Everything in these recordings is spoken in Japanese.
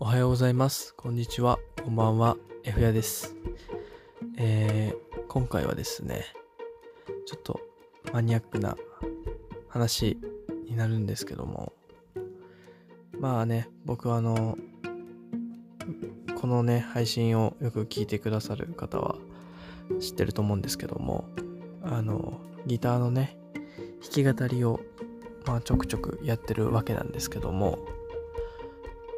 おはようございます。こんにちは。こんばんは。F やです。えー、今回はですね、ちょっとマニアックな話になるんですけども、まあね、僕はあの、このね、配信をよく聞いてくださる方は知ってると思うんですけども、あの、ギターのね、弾き語りを、まあ、ちょくちょくやってるわけなんですけども、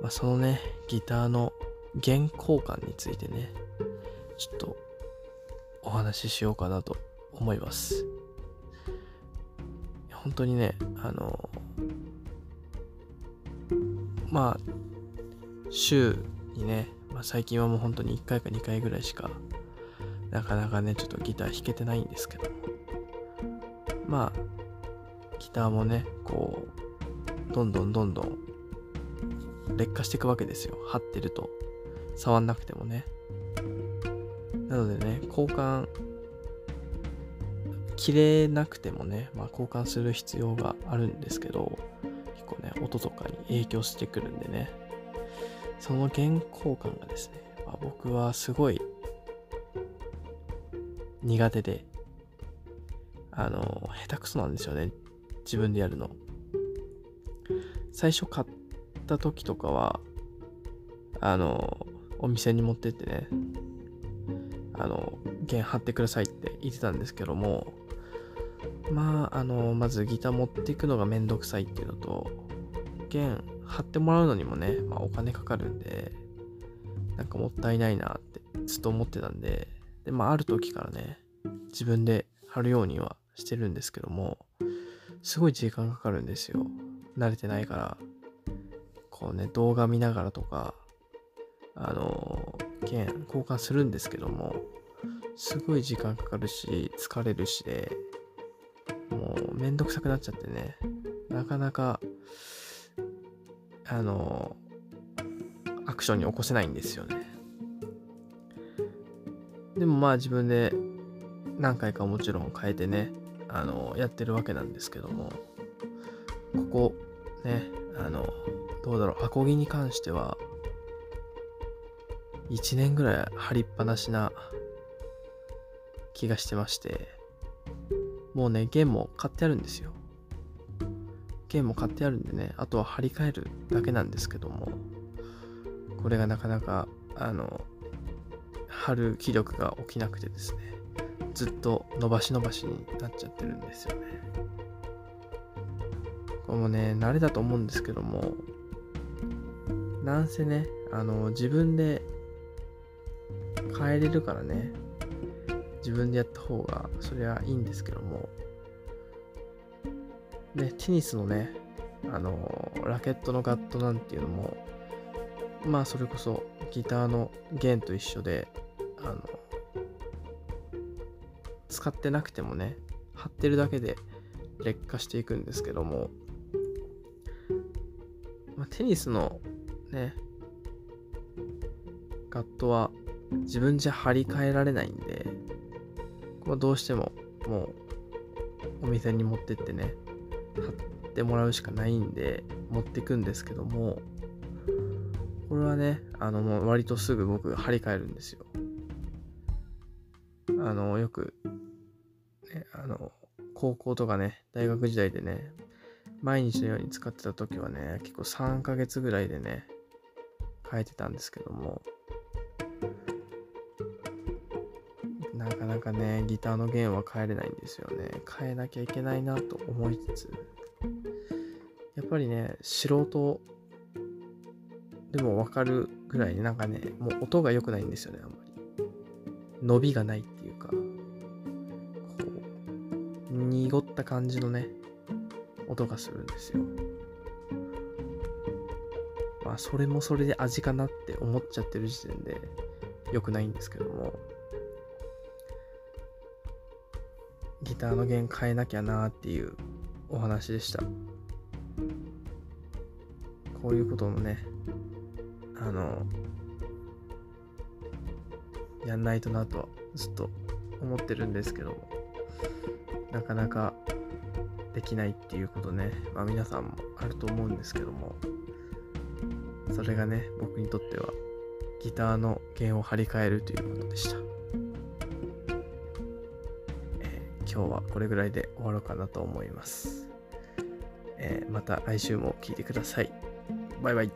まあ、そのね、ギターの弦交換についてね、ちょっとお話ししようかなと思います。本当にね、あの、まあ、週にね、まあ、最近はもう本当に1回か2回ぐらいしか、なかなかね、ちょっとギター弾けてないんですけど、まあ、ギターもね、こう、どんどんどんどん劣化していくわけですよ。張ってると。触んなくてもね。なのでね、交換、切れなくてもね、まあ交換する必要があるんですけど、結構ね、音とかに影響してくるんでね、その弦交換がですね、まあ、僕はすごい苦手で、あの、下手くそなんですよね。自分でやるの。最初買った時とかは、あの、お店に持ってってね、あの、弦貼ってくださいって言ってたんですけども、まあ、あの、まずギター持っていくのがめんどくさいっていうのと、弦貼ってもらうのにもね、まあお金かかるんで、なんかもったいないなってずっと思ってたんで、で、まあある時からね、自分で貼るようにはしてるんですけども、すごい時間かかるんですよ。慣れてないから。こうね、動画見ながらとか、あの、剣交換するんですけども、すごい時間かかるし、疲れるしで、もうめんどくさくなっちゃってね、なかなか、あの、アクションに起こせないんですよね。でもまあ自分で何回かもちろん変えてね、あの、やってるわけなんですけども、ここ、ね、ろう、アコギに関しては、1年ぐらい貼りっぱなしな気がしてまして、もうね、弦も買ってあるんですよ。弦も買ってあるんでね、あとは張り替えるだけなんですけども、これがなかなか、あの、貼る気力が起きなくてですね、ずっと伸ばし伸ばしになっちゃってるんですよね。これもね、慣れだと思うんですけども、なんせね、あの、自分で変えれるからね、自分でやった方が、そりゃいいんですけども、ね、テニスのね、あの、ラケットのガットなんていうのも、まあ、それこそギターの弦と一緒で、あの、使ってなくてもね、貼ってるだけで劣化していくんですけども、まあ、テニスのね、ガットは自分じゃ張り替えられないんで、まあ、どうしてももうお店に持ってってね、貼ってもらうしかないんで持ってくんですけども、これはね、あのもう割とすぐ僕張り替えるんですよ。あの、よく、ね、あの、高校とかね、大学時代でね、毎日のように使ってた時はね、結構3ヶ月ぐらいでね、変えてたんですけども、なかなかね、ギターの弦は変えれないんですよね。変えなきゃいけないなと思いつつ、やっぱりね、素人でもわかるぐらいなんかね、もう音が良くないんですよね、あんまり。伸びがないっていうか、こう、濁った感じのね、音がするんですよ。まあ、それもそれで味かなって思っちゃってる時点で良くないんですけども、ギターの弦変えなきゃなっていうお話でした。こういうこともね、あの、やんないとなとはずっと思ってるんですけども、なかなかできないっていうことね、まあ皆さんもあると思うんですけども、それがね、僕にとってはギターの弦を張り替えるということでした。えー、今日はこれぐらいで終わろうかなと思います。えー、また来週も聴いてください。バイバイ。